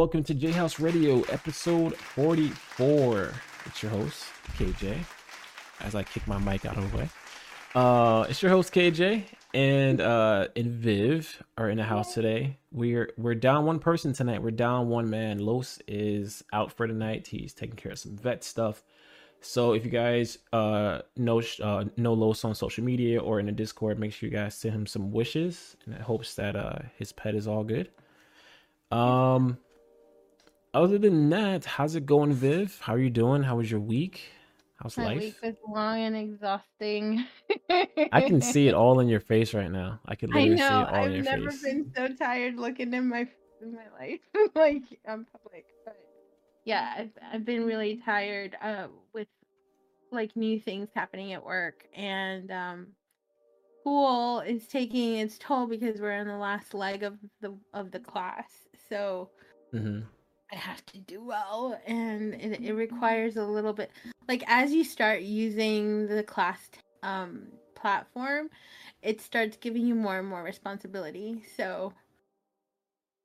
Welcome to J House Radio, episode 44. It's your host, KJ, as I kick my mic out of the way. Uh, it's your host, KJ, and uh, and Viv are in the house today. We're we're down one person tonight. We're down one man. Los is out for the night. He's taking care of some vet stuff. So if you guys uh know uh know Los on social media or in the Discord, make sure you guys send him some wishes in hopes that uh his pet is all good. Um other than that, how's it going, Viv? How are you doing? How was your week? How's My life? week was long and exhausting. I can see it all in your face right now. I can I literally see it all in your face. I've never been so tired looking in my in my life, like on public. But yeah, I've I've been really tired uh, with like new things happening at work, and um, school is taking its toll because we're in the last leg of the of the class. So hmm I have to do well, and it, it requires a little bit. Like as you start using the class um, platform, it starts giving you more and more responsibility. So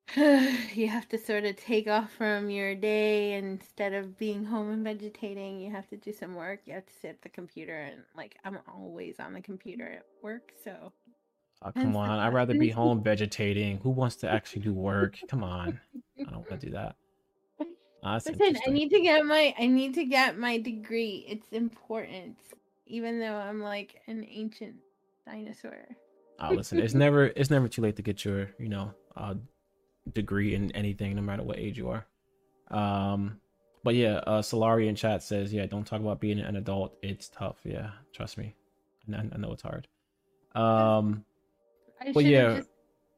you have to sort of take off from your day instead of being home and vegetating. You have to do some work. You have to sit at the computer, and like I'm always on the computer at work, so. Oh, come on. I'd rather be home vegetating. Who wants to actually do work? Come on. I don't want to do that. That's Listen, I need to get my I need to get my degree. It's important, even though I'm like an ancient dinosaur. Oh, listen, it's never it's never too late to get your, you know, uh degree in anything, no matter what age you are. Um but yeah, uh Solari in chat says, yeah, don't talk about being an adult. It's tough. Yeah, trust me. I, I know it's hard. Um I should yeah. just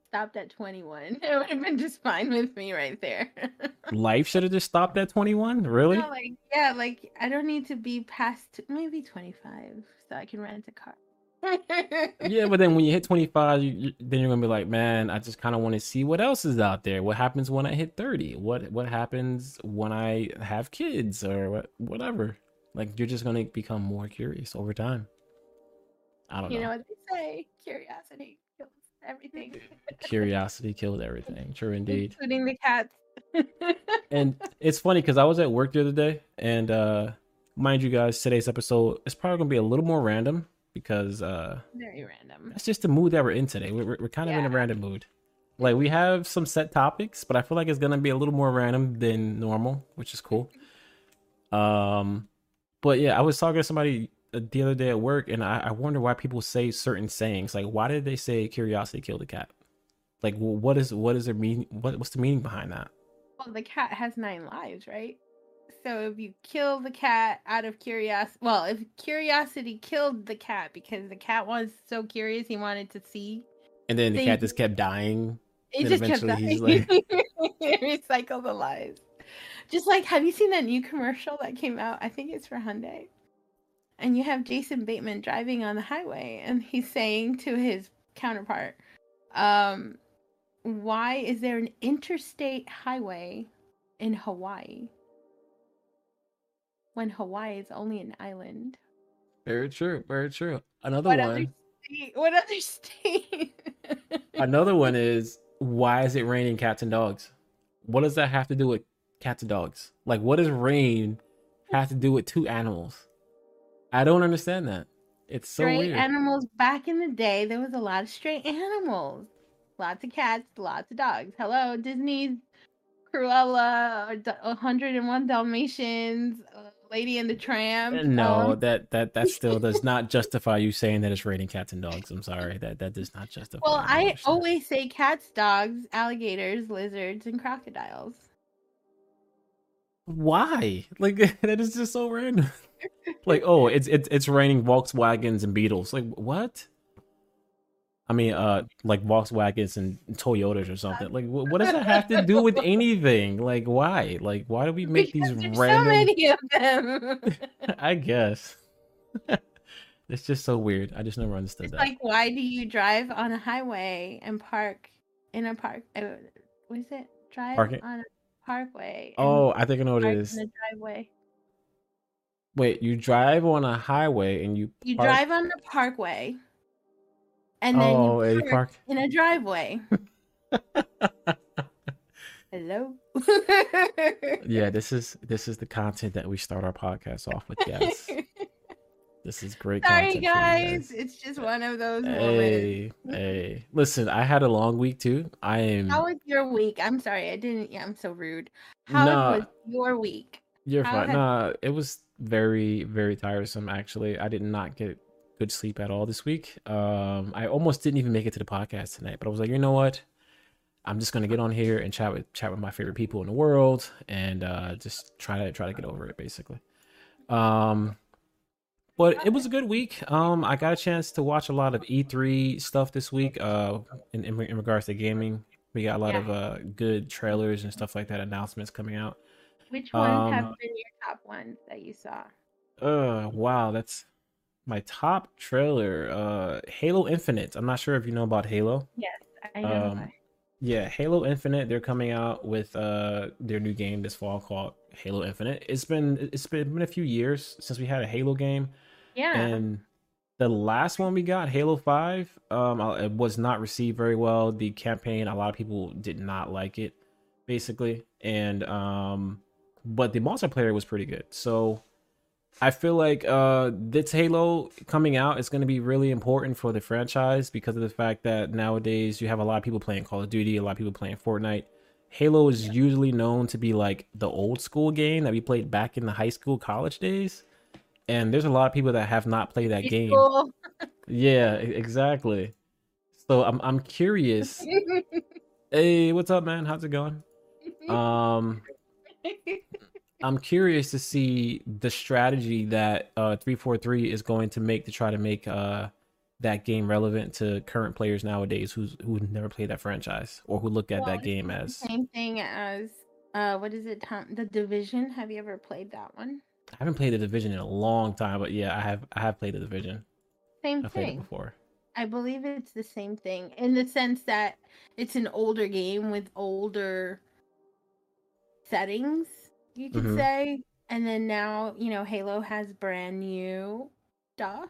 stopped at 21. It would have been just fine with me right there. life should have just stopped at 21? Really? No, like yeah, like I don't need to be past maybe 25 so I can rent a car. Yeah, but then when you hit 25, you, you, then you're gonna be like, man, I just kind of want to see what else is out there. What happens when I hit 30? What what happens when I have kids or what, whatever? Like you're just gonna become more curious over time. I don't You know. You know what they say? Curiosity everything, Curiosity killed everything. True indeed. including the cats. And it's funny because I was at work the other day, and uh mind you guys, today's episode is probably gonna be a little more random because uh Very random. that's just the mood that we're in today. We're, we're, kind of in a random mood. Like we have some set topics, but I feel like it's gonna be a little more random than normal, which is cool. Um, but yeah, I was talking to somebody Uh, the other day at work, and I, I wonder why people say certain sayings. Like, why did they say "curiosity killed the cat"? Like, wh- what is what is their mean? What what's the meaning behind that? Well, the cat has nine lives, right? So if you kill the cat out of curiosity, well, if curiosity killed the cat because the cat was so curious he wanted to see, And then the cat just kept dying. it just kept eventually dying. he's Recycle the lives. Just like, have you seen that new commercial that came out? I think it's for Hyundai. And you have Jason Bateman driving on the highway, and he's saying to his counterpart, um, "Why is there an interstate highway in Hawaii when Hawaii is only an island?" Very true. Very true. Another What one. other state? What other state? Another one is why is it raining cats and dogs? What does that have to do with cats and dogs? Like, what does rain have to do with two animals? I don't understand that. It's so stray weird. animals back in the day there was a lot of stray animals lots of cats lots of dogs hello disney's cruella or 101 dalmatians uh, lady and the tramp no, um, that that that still does not justify you saying that it's raining cats and dogs. I'm sorry. That that does not justify. well i always say cats dogs alligators lizards and crocodiles why? Like that is just so random. Like, oh, it's it's it's raining Volkswagens and Beetles. Like what? I mean, uh, like Volkswagens and Toyotas or something. Like, wh- what does that have to do with anything? Like, why? Like, why do we make these Because there's random? so many of them I guess. it's just so weird. I just never understood it's that. like why do you drive on a highway and park in a park uh, what is it drive Parking- on a parkway oh, I think I know what it is. in the driveway Wait, you drive on a highway and you You park- drive on the parkway, and then oh, you park, park. in a driveway. Hello. Yeah, this is this is the content that we start our podcast off with, guys. This is great Sorry, content guys. It's just one of those moments. Hey, hey. Listen, I had a long week too. I am How was your week? I'm sorry, I didn't. Yeah, I'm so rude. How Nah. was your week? You're How fine. have- Nah, it was very, very tiresome. Actually, I did not get good sleep at all this week. Um, I almost didn't even make it to the podcast tonight, but I was like, you know what? I'm just gonna get on here and chat with chat with my favorite people in the world, and uh, just try to try to get over it, basically. Um, but it was a good week. Um, I got a chance to watch a lot of E3 stuff this week. Uh, in in, in regards to gaming, we got a lot Yeah. of uh good trailers and stuff like that, announcements coming out. Which ones have Um, been your top ones that you saw? Uh, wow, that's my top trailer. Uh, Halo Infinite. I'm not sure if you know about Halo. Yes, I know. Um, Yeah, Halo Infinite. They're coming out with uh their new game this fall called Halo Infinite. It's been it's been, been a few years since we had a Halo game, yeah. and the last one we got, Halo Five, um, uh, it was not received very well. The campaign, a lot of people did not like it, basically, and um, but the multiplayer was pretty good. So I feel like uh this Halo coming out is going to be really important for the franchise because of the fact that nowadays you have a lot of people playing Call of Duty, a lot of people playing Fortnite. Halo is usually known to be like the old school game that we played back in the high school, college days. And there's a lot of people that have not played that game. Yeah, exactly. So I'm I'm curious. Hey, what's up, man? How's it going? Um, I'm curious to see the strategy that uh 343 is going to make to try to make uh that game relevant to current players nowadays who's who never played that franchise or who look at Well, that game as Same thing as uh, what is it? Tom? The Division. Have you ever played that one? I haven't played the division in a long time, but yeah, I have I have played the division. Same I've thing. before. I believe it's the same thing in the sense that it's an older game with older settings, you could Mhm. say. And then now, you know, Halo has brand new stuff,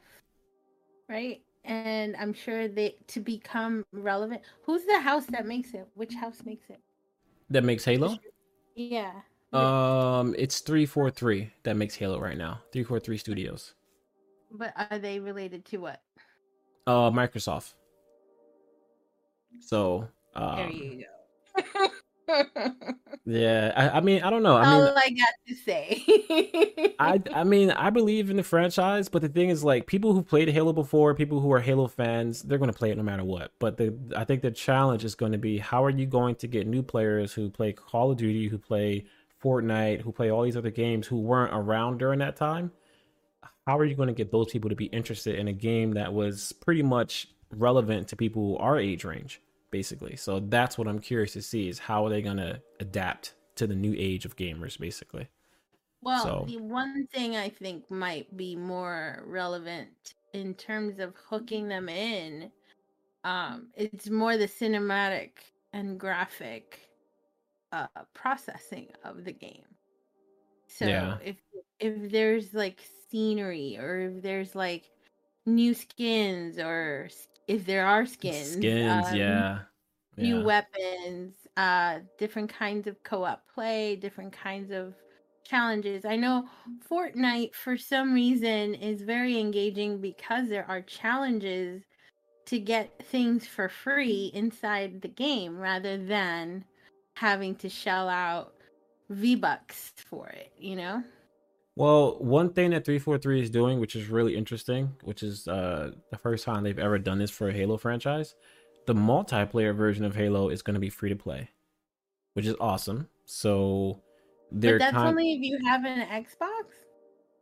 right? And I'm sure that to become relevant, who's the house that makes it? Which house makes it? That makes Halo? Yeah. Um it's 343 that makes Halo right now. 343 Studios. But are they related to what? Uh Microsoft. So, there um, you go. yeah, I, I mean, I don't know. I All mean, I got to say. I I mean I believe in the franchise, but the thing is like people who played Halo before, people who are Halo fans, they're going to play it no matter what. But the I think the challenge is going to be how are you going to get new players who play Call of Duty, who play Fortnite, who play all these other games who weren't around during that time? How are you going to get those people to be interested in a game that was pretty much relevant to people our age range, basically? So that's what I'm curious to see is how are they going to adapt to the new age of gamers, basically. Well, So- the one thing I think might be more relevant in terms of hooking them in, um, it's more the cinematic and graphic uh, processing of the game. So Yeah. if if there's like scenery or if there's like new skins or if there are skins, Skins, um, yeah. new yeah. weapons, uh, different kinds of co-op play, different kinds of challenges. I know Fortnite for some reason is very engaging because there are challenges to get things for free inside the game rather than having to shell out V-bucks for it, you know? Well, one thing that 343 is doing, which is really interesting, which is uh, the first time they've ever done this for a Halo franchise, the multiplayer version of Halo is going to be free to play, which is awesome. So they're But that's kind only if you have an Xbox?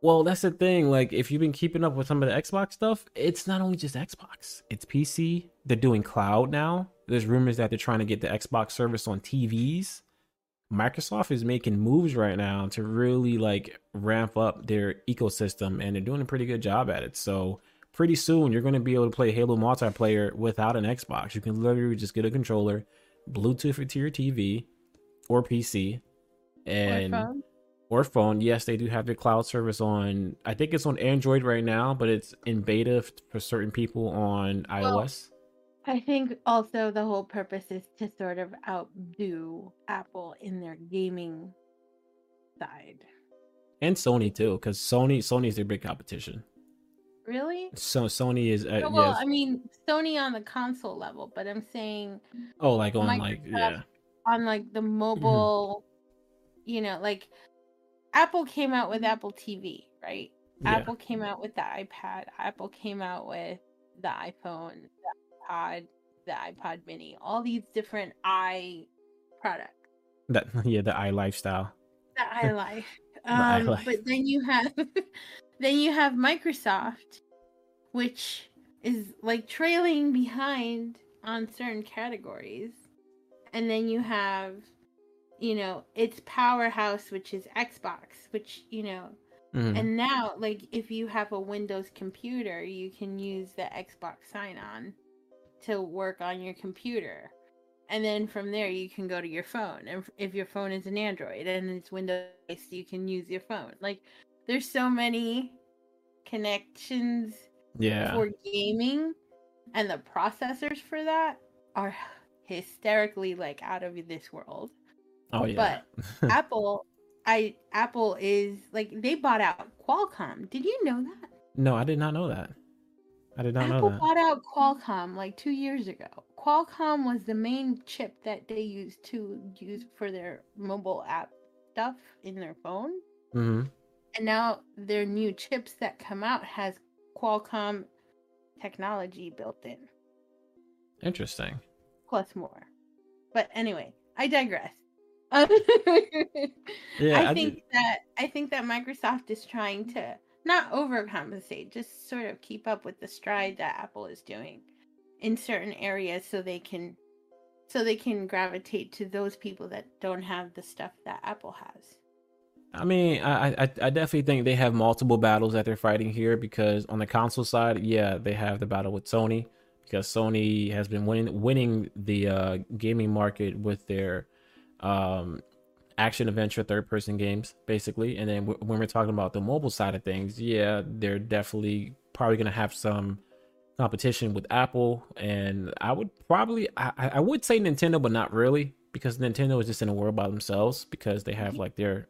well, that's the thing. Like, if you've been keeping up with some of the Xbox stuff, it's not only just Xbox, it's PC. They're doing cloud now. There's rumors that they're trying to get the Xbox service on TVs. Microsoft is making moves right now to really like ramp up their ecosystem, and they're doing a pretty good job at it. So, pretty soon, you're going to be able to play Halo multiplayer without an Xbox. You can literally just get a controller, Bluetooth it to your TV or PC, and or phone? or phone. Yes, they do have their cloud service on. I think it's on Android right now, but it's in beta for certain people on Well, iOS. I think also the whole purpose is to sort of outdo Apple in their gaming side. And Sony too, because Sony Sony is their big competition. Really? So Sony is uh, Oh, well, yes. I mean, Sony on the console level, but I'm saying oh, like on like yeah, on like Mm-hmm. the mobile, you know, like Apple came out with Apple TV, right? yeah, Apple came out with the iPad. Apple came out with the iPhone, iPod, the iPod Mini. All these different i products. that yeah the i lifestyle. The iLife. i Um, Life. but then you have then you have Microsoft, which is like trailing behind on certain categories. And then you have, you know, its powerhouse, which is Xbox, which, you know, Mhm. and now like if you have a Windows computer, you can use the Xbox sign on to work on your computer. And then from there you can go to your phone. And if your phone is an Android and it's Windows you can use your phone. Like there's so many connections yeah, for gaming and the processors for that are hysterically like out of this world. oh yeah, But Apple I Apple is like they bought out Qualcomm. Did you know that? no, I did not know that. I did not know Apple that. bought out Qualcomm like 2 years ago. Qualcomm was the main chip that they used to use for their mobile app stuff in their phone. hmm And now their new chips that come out has Qualcomm technology built in. Interesting. plus more. But anyway, I digress. Um, Yeah, I, I think did- that I think that Microsoft is trying to not overcompensate, just sort of keep up with the stride that Apple is doing in certain areas so they can so they can gravitate to those people that don't have the stuff that Apple has. I mean, I, I I definitely think they have multiple battles that they're fighting here because on the console side, yeah, they have the battle with Sony because Sony has been winning winning the uh, gaming market with their um, action adventure third person games basically. And then w- when we're talking about the mobile side of things, yeah, they're definitely probably gonna have some competition with Apple, and I would probably I, I would say Nintendo, but not really because Nintendo is just in a world by themselves because they have like their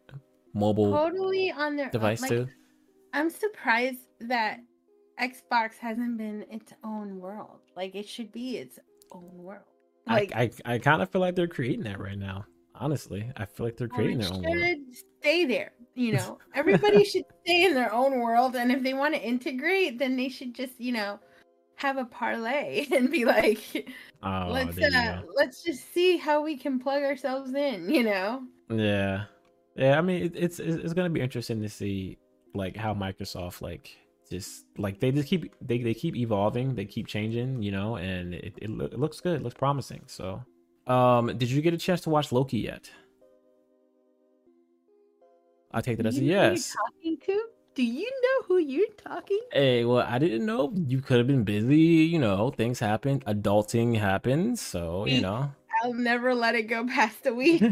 mobile Totally on their own- device like, too. I'm surprised that Xbox hasn't been its own world. Like it should be its own world. Like I I, I kind of feel like they're creating that right now. Honestly, I feel like they're creating their own world. stay there. You know, everybody should stay in their own world, and if they want to integrate, then they should just, you know, have a parlay and be like, Oh, let's uh, let's just see how we can plug ourselves in. You know, Yeah, yeah. I mean, it, it's it's gonna be interesting to see like how Microsoft like just like they just keep they they keep evolving, they keep changing, you know, and it it, it looks good, it looks promising. So, um, did you get a chance to watch Loki yet? I take that as a You know who yes. Talking to? Do you know who you're talking? Hey, well, I didn't know you could have been busy. You know, things happen. Adulting happens, so you know. I'll never let it go past a week.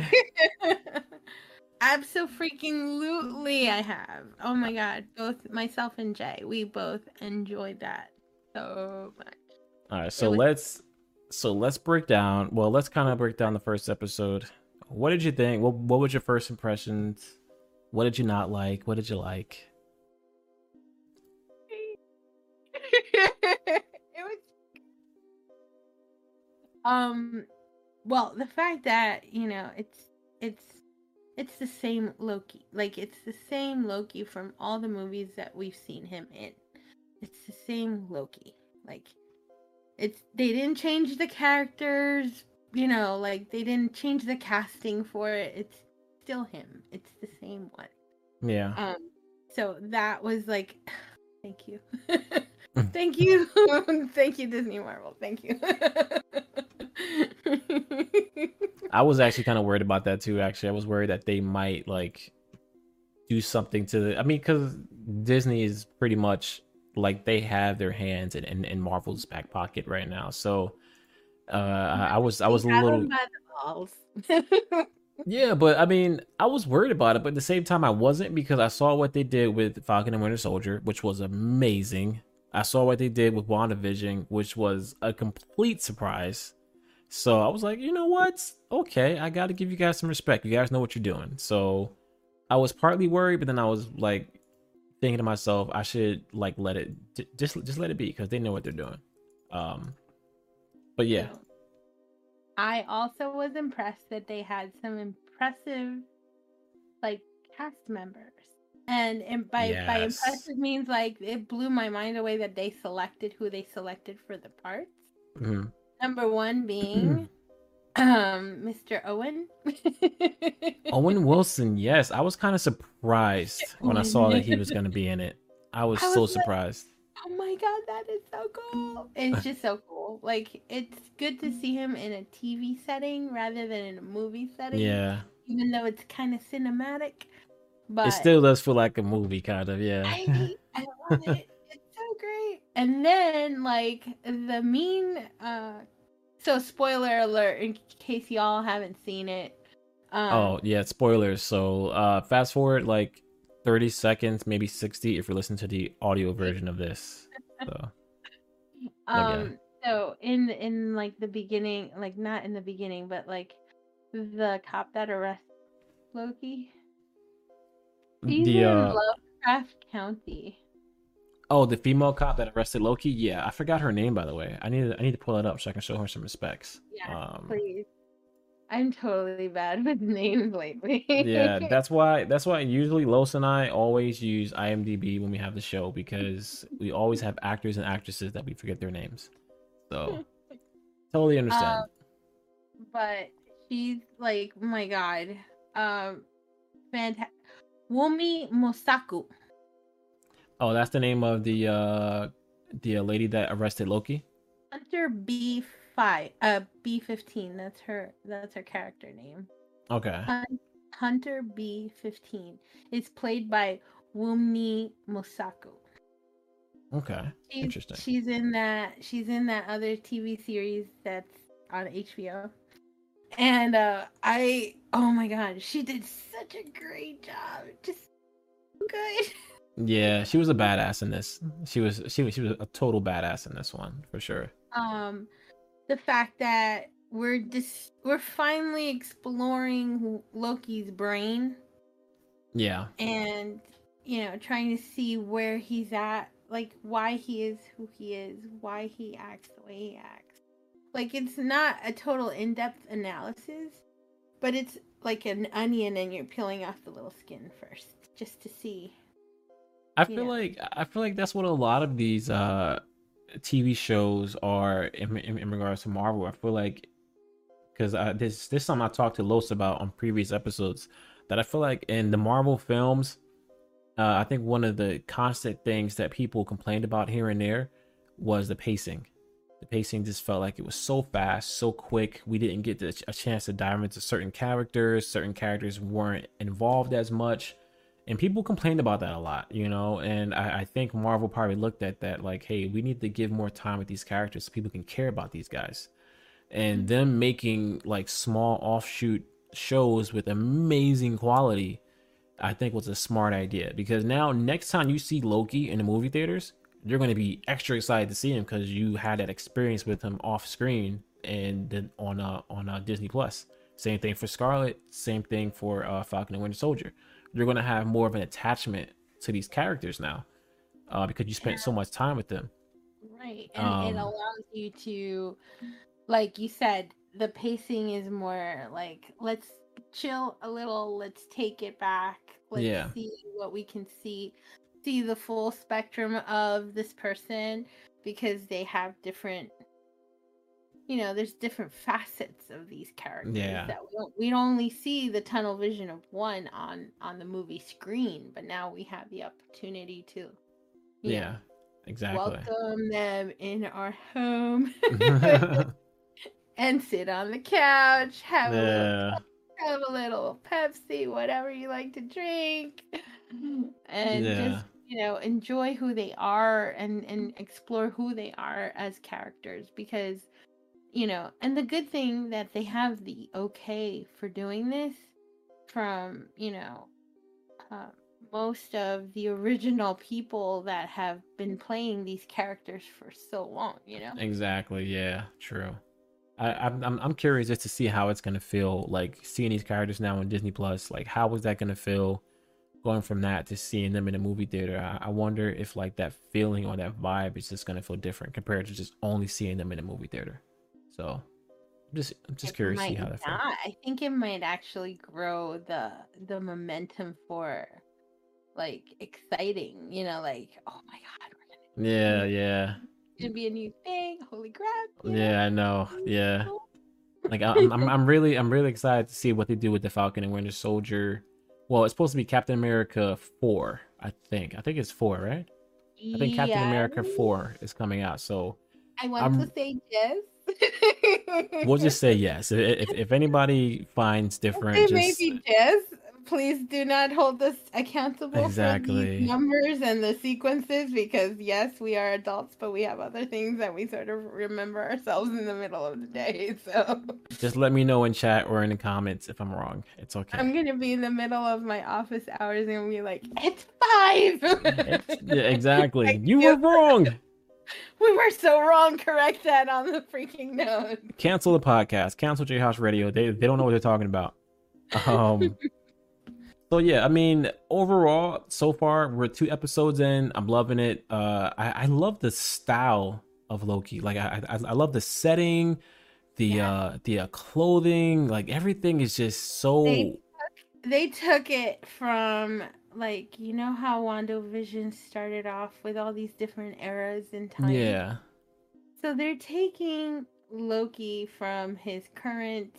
Absolutely, freaking lootly, I have. Oh my god, both myself and Jay, we both enjoyed that so much. All right, so was- let's so let's break down. Well, let's kind of break down the first episode. What did you think? What what was your first impressions? What did you not like? What did you like? it was um well the fact that you know it's it's it's the same loki like it's the same loki from all the movies that we've seen him in it's the same loki like it's they didn't change the characters you know like they didn't change the casting for it it's still him it's the same one Yeah. um, so that was like, thank you, thank you, thank you, Disney Marvel, thank you. I was actually kind of worried about that too. Actually, I was worried that they might like do something to the. I mean, because Disney is pretty much like they have their hands in, in, in Marvel's back pocket right now. So uh, I, was I was a little by the balls. yeah, but I mean I was worried about it, but at the same time I wasn't because I saw what they did with Falcon and Winter Soldier, which was amazing. I saw what they did with WandaVision, which was a complete surprise. So I was like, you know what? Okay, I got to give you guys some respect. You guys know what you're doing. So I was partly worried, but then I was like thinking to myself, I should like let it just just let it be because they know what they're doing. Um, but yeah. I also was impressed that they had some impressive like cast members. And, and by yes. by impressive means like it blew my mind away that they selected who they selected for the parts. Mm-hmm. Number one being um Mr. Owen. Owen Wilson, yes. I was kind of surprised when I saw that he was going to be in it. I was, I was so like, surprised. Oh my god, that is so cool. It's just so cool. Like it's good to see him in a TV setting rather than in a movie setting. Yeah. Even though it's kind of cinematic. But it still does feel like a movie kind of, yeah. I, I love it. It's so great. And then like the mean uh so spoiler alert in case y'all haven't seen it. Um, oh yeah, spoilers. So uh fast forward like 30 seconds, maybe 60 if you're listening to the audio version of this. So um yeah. so in in like the beginning, like not in the beginning, but like the cop that arrests Loki. He's the, uh... in Lovecraft Country. Oh, the female cop that arrested Loki. Yeah, I forgot her name by the way. I need to, I need to pull it up so I can show her some respects. Yeah, um, please. I'm totally bad with names lately. yeah, that's why that's why usually Los and I always use IMDb when we have the show because we always have actors and actresses that we forget their names. So totally understand. Um, but she's like, oh my god, um, fantastic. Wunmi Mosaku. Oh, that's the name of the uh the uh, lady that arrested Loki. Hunter B five, uh B fifteen. That's her. That's her character name. Okay. Hunter B fifteen is played by Wunmi Mosaku. Okay. She's, Interesting. She's in that. She's in that other TV series that's on HBO. And uh I oh my god, she did such a great job. Just good. Yeah, she was a badass in this. She was she was she was a total badass in this one for sure. Um, the fact that we're just we're finally exploring Loki's brain. Yeah. And you know, trying to see where he's at, like why he is who he is, why he acts the way he acts. Like it's not a total in-depth analysis, but it's like an onion and you're peeling off the little skin first just to see I feel yeah. like I feel like that's what a lot of these uh TV shows are in, in, in regards to Marvel. I feel like because uh, this this something I talked to Los about on previous episodes that I feel like in the Marvel films, uh, I think one of the constant things that people complained about here and there was the pacing. The pacing just felt like it was so fast, so quick. We didn't get a chance to dive into certain characters. Certain characters weren't involved as much and people complained about that a lot you know? And I, I, think marvel probably looked at that like hey we need to give more time with these characters so people can care about these guys. And mm-hmm. them making like small offshoot shows with amazing quality i think was a smart idea. Because now next time you see loki in the movie theaters you're going to be extra excited to see him because you had that experience with him off screen and then on uh on uh, disney plus. Same thing for scarlet same thing for uh, falcon and winter soldier you're going to have more of an attachment to these characters now uh, because you spent so much time with them. Right. And um, it allows you to, like you said, the pacing is more like, let's chill a little, let's take it back, let's yeah. see what we can see, see the full spectrum of this person because they have different you know there's different facets of these characters yeah. that we don't we only see the tunnel vision of one on on the movie screen but now we have the opportunity to yeah know, exactly welcome them in our home and sit on the couch have yeah. a little, have a little pepsi whatever you like to drink and yeah. just you know enjoy who they are and and explore who they are as characters because you know, and the good thing that they have the okay for doing this from, you know, uh, most of the original people that have been playing these characters for so long, you know? Exactly. Yeah. True. I, I'm I'm I'm curious just to see how it's gonna feel like seeing these characters now on Disney Plus. Like, how was that gonna feel going from that to seeing them in a movie theater? I, I wonder if like that feeling or that vibe is just gonna feel different compared to just only seeing them in a movie theater. So, I'm just I'm just It curious to see how that feels. not. I think it might actually grow the the momentum for like exciting, you know, like, oh my god, we're gonna Yeah, yeah, it's gonna be a new thing. Holy crap. know? yeah. I know. Yeah. Like I'm, I'm, I'm really, I'm really excited to see what they do with the Falcon and Winter Soldier. Well, it's supposed to be Captain America four, I think. I think it's four, right? I think Captain America four is coming out. So I want I'm- to say yes. we'll just say yes. If if anybody finds different, It just may be yes. Please do not hold us accountable for Exactly. these numbers and the sequences because yes, we are adults, but we have other things that we sort of remember ourselves in the middle of the day. So just let me know in chat or in the comments if I'm wrong. It's okay. I'm gonna be in the middle of my office hours and be like, "It's five. It's- yeah, exactly. You. were wrong. we were so wrong. Correct that on the freaking note." Cancel the podcast. Cancel J House Radio. They they don't know what they're talking about. Um. So yeah, I mean, overall, so far we're two episodes in. I'm loving it. Uh, I, I love the style of Loki. Like I, I, I love the setting, the Yeah. uh, the uh, clothing. Like everything is just so. They- they took it from like you know how WandaVision started off with all these different eras in time. yeah, So they're taking Loki from his current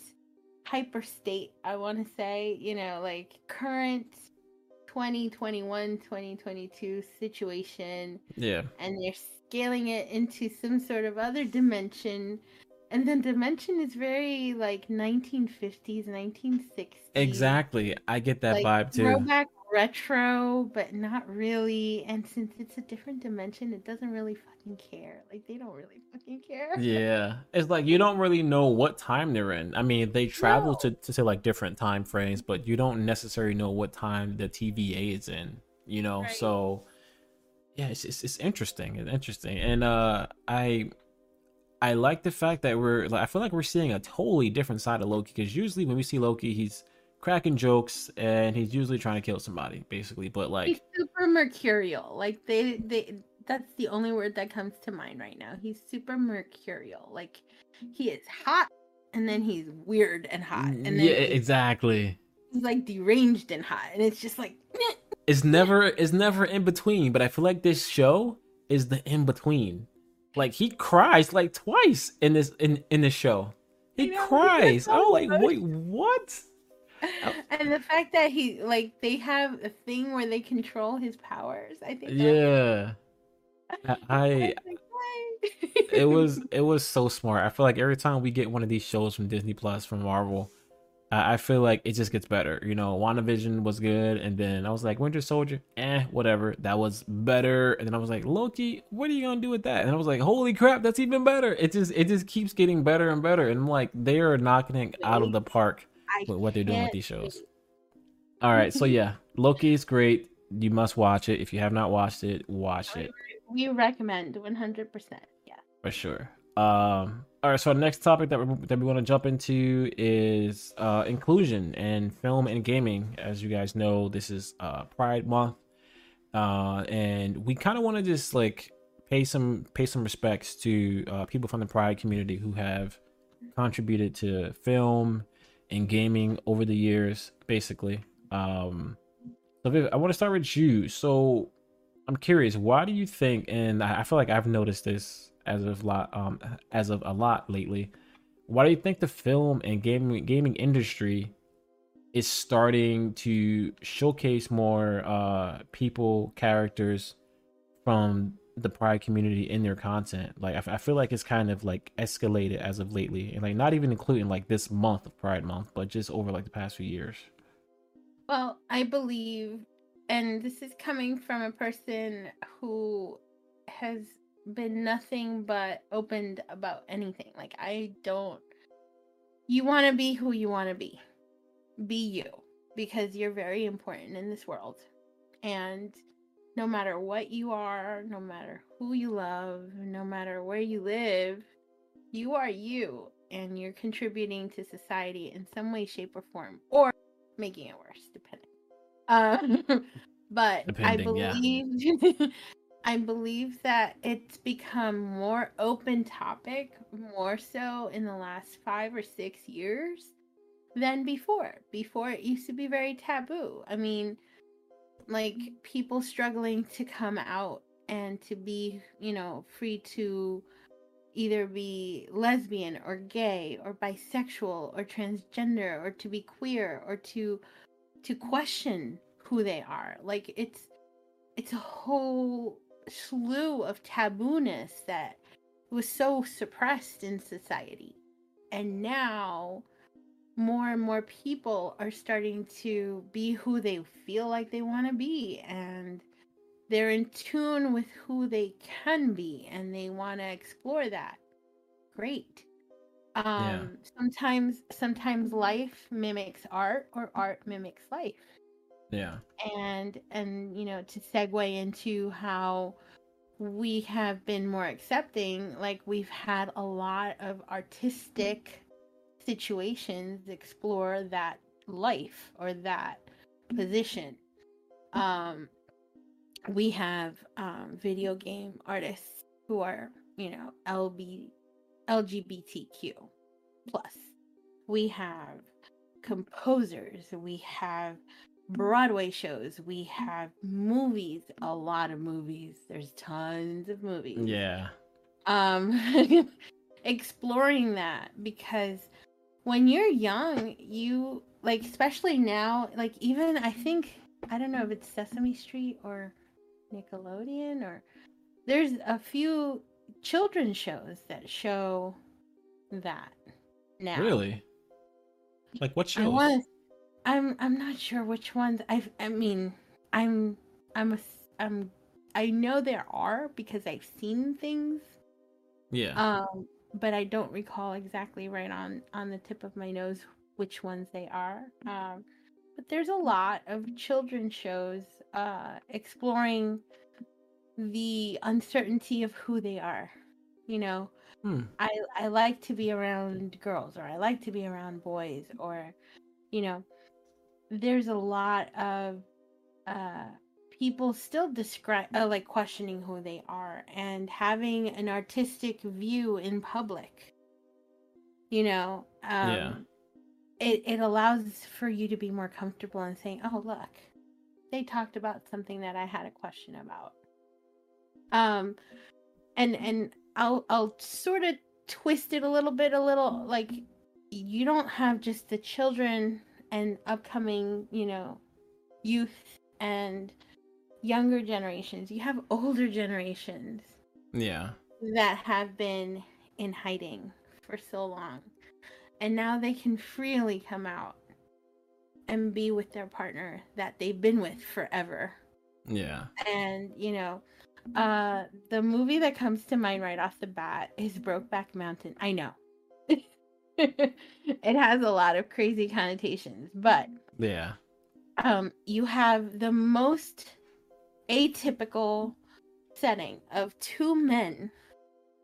hyper state, I want to say, you know, like current 2021 2022 situation yeah, and they're scaling it into some sort of other dimension and then dimension is very like 1950s 1960s exactly. I get that like, vibe too. throwback retro but not really and since it's a different dimension it doesn't really fucking care like they don't really fucking care Yeah, it's like you don't really know what time they're in. I mean, they travel No. to to say like different time frames, but you don't necessarily know what time the TVA is in. You know, Right. so yeah, it's, it's it's interesting. It's interesting, and uh, I I like the fact that we're like I feel like we're seeing a totally different side of Loki because usually when we see Loki, he's cracking jokes and he's usually trying to kill somebody, basically. But like, he's super mercurial. Like they they that's the only word that comes to mind right now. He's super mercurial. Like he is hot and then he's weird and hot and then yeah, exactly. he's like deranged and hot and it's just like it's never it's never in between but i feel like this show is the in between. Like he cries like twice in this in in this show. He know, cries. oh like wait what and the fact that he like they have a thing where they control his powers i think yeah I, I was like, "Why?" it was it was so smart i feel like every time we get one of these shows from disney plus from marvel I I feel like it just gets better. You know, WandaVision was good, and then I was like, Winter Soldier, eh, whatever. That was better. And then I was like, Loki, what are you gonna do with that? And I was like, holy crap, that's even better. It just it just keeps getting better and better. And I'm like, they are knocking it out of the park with what they're doing with these shows. All right, so yeah, Loki is great. You must watch it. If you have not watched it, watch it we recommend 100% yeah for sure. Um, all right, so the next topic that we that we want to jump into is uh, inclusion in film and gaming. As you guys know, this is uh, Pride Month, uh, and we kind of want to just like pay some pay some respects to uh, people from the Pride community who have contributed to film and gaming over the years, basically. Um, so Viv, I want to start with you. So I'm curious, why do you think? And I I feel like I've noticed this as of lot, um, as of a lot lately. Why do you think the film and gaming gaming industry is starting to showcase more uh people characters from the pride community in their content? Like I, f- I feel like it's kind of like escalated as of lately, and like not even including like this month of Pride Month, but just over like the past few years. Well, I believe, and this is coming from a person who has been nothing but opened about anything. Like, I don't. You want to be who you want to be. Be you. Because you're very important in this world. And no matter what you are, no matter who you love, no matter where you live, you are you and you're contributing to society in some way, shape, or form, or making it worse, depending. Um, but Depending, I believe yeah. I believe that it's become more open topic more so in the last 5 or 6 years than before. Before it used to be very taboo. I mean, like people struggling to come out and to be, you know, free to either be lesbian or gay or bisexual or transgender or to be queer or to to question who they are. Like it's it's a whole slew of tabooness that was so suppressed in society. And now more and more people are starting to be who they feel like they want to be and they're in tune with who they can be and they want to explore that great um yeah. sometimes sometimes life mimics art or art mimics life yeah. And and you know, to segue into how we have been more accepting, like we've had a lot of artistic situations explore that life or that position. Um we have um video game artists who are, you know, LB LGBTQ plus. We have composers, we have Broadway shows, we have movies, a lot of movies. There's tons of movies. Yeah. Um exploring that because when you're young, you like especially now, like even I think I don't know if it's Sesame Street or Nickelodeon or there's a few children's shows that show that now. Really? Like what shows? I want I'm I'm not sure which ones. I I mean, I'm I'm a I'm I know there are because I've seen things. Yeah. Um, but I don't recall exactly right on on the tip of my nose which ones they are. Um, but there's a lot of children's shows uh exploring the uncertainty of who they are. You know, hmm. I I like to be around girls or I like to be around boys or you know, there's a lot of uh people still describe uh, like questioning who they are and having an artistic view in public you know um yeah. it it allows for you to be more comfortable in saying oh look they talked about something that i had a question about um and and i'll i'll sort of twist it a little bit a little like you don't have just the children and upcoming, you know, youth and younger generations. You have older generations. Yeah. That have been in hiding for so long. And now they can freely come out and be with their partner that they've been with forever. Yeah. And, you know, uh the movie that comes to mind right off the bat is Brokeback Mountain. I know. it has a lot of crazy connotations, but yeah. Um you have the most atypical setting of two men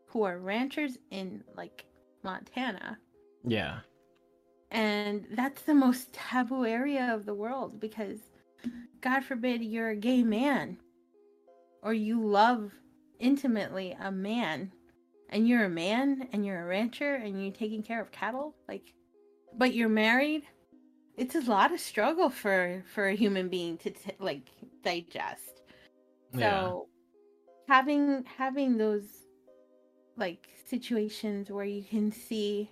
who are ranchers in like Montana. Yeah. And that's the most taboo area of the world because God forbid you're a gay man or you love intimately a man and you're a man and you're a rancher and you're taking care of cattle like but you're married it's a lot of struggle for for a human being to t- like digest yeah. so having having those like situations where you can see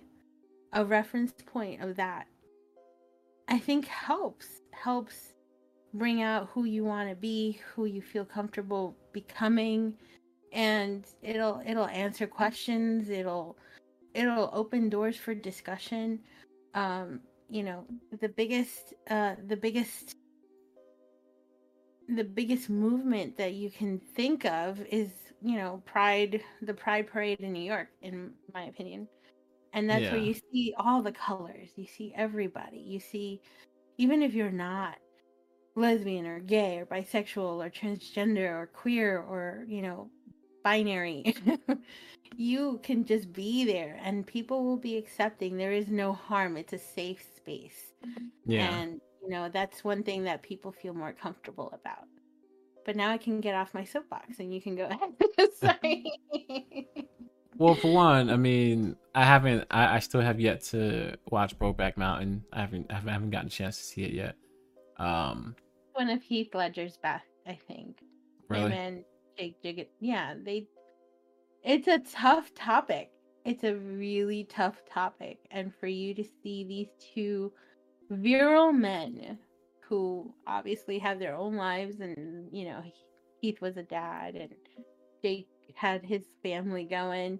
a reference point of that i think helps helps bring out who you want to be who you feel comfortable becoming and it'll it'll answer questions it'll it'll open doors for discussion um you know the biggest uh the biggest the biggest movement that you can think of is you know pride the pride parade in new york in my opinion. And that's yeah. where you see all the colors. You see everybody. You see even if you're not lesbian or gay or bisexual or transgender or queer or you know binary you can just be there and people will be accepting. There is no harm. It's a safe space. Yeah. and you know that's one thing that people feel more comfortable about but now i can get off my soapbox and you can go ahead sorry Well, for one, I mean, I haven't. I, I still have yet to watch Brokeback Mountain. I haven't. I haven't gotten a chance to see it yet. Um, one of heath ledger's best i think really. and jake Jiggett. yeah they it's a tough topic it's a really tough topic and for you to see these two virile men who obviously have their own lives and you know heath was a dad and jake had his family going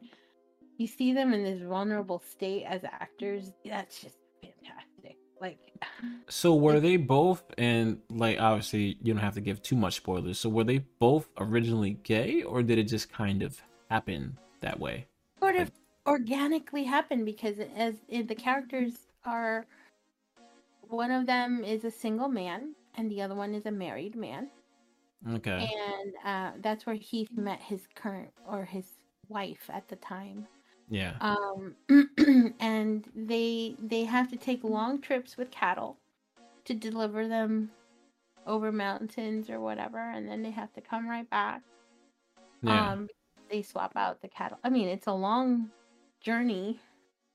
you see them in this vulnerable state as actors that's just fantastic like So were they both, and like obviously you don't have to give too much spoilers. So were they both originally gay, or did it just kind of happen that way? sort of organically happen because as in the characters are one of them is a single man and the other one is a married man Okay. and uh, that's where Heath met his current or his wife at the time Yeah. um, and they they have to take long trips with cattle to deliver them over mountains or whatever and then they have to come right back Yeah. um they swap out the cattle i mean it's a long journey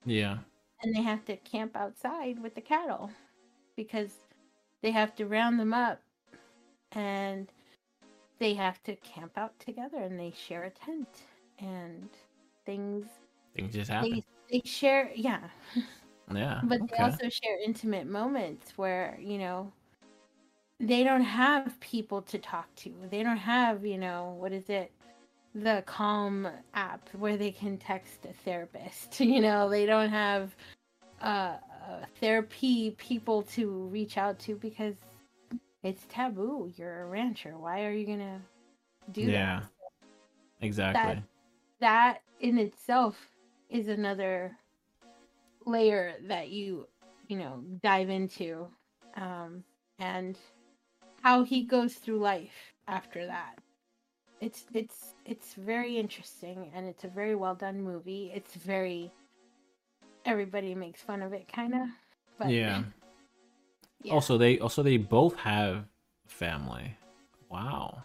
yeah. and they have to camp outside with the cattle because they have to round them up and they have to camp out together and they share a tent and things Things just happen. they, they share yeah yeah. but okay. they also share intimate moments where you know they don't have people to talk to they don't have you know what is it the calm app where they can text a therapist you know they don't have uh, uh therapy people to reach out to because it's taboo you're a rancher why are you gonna do yeah. that Yeah, Exactly. that in itself is another layer that you you know dive into um and how he goes through life after that it's it's it's very interesting and it's a very well done movie it's very everybody makes fun of it kind of yeah. yeah. Also, they also they both have family. Wow.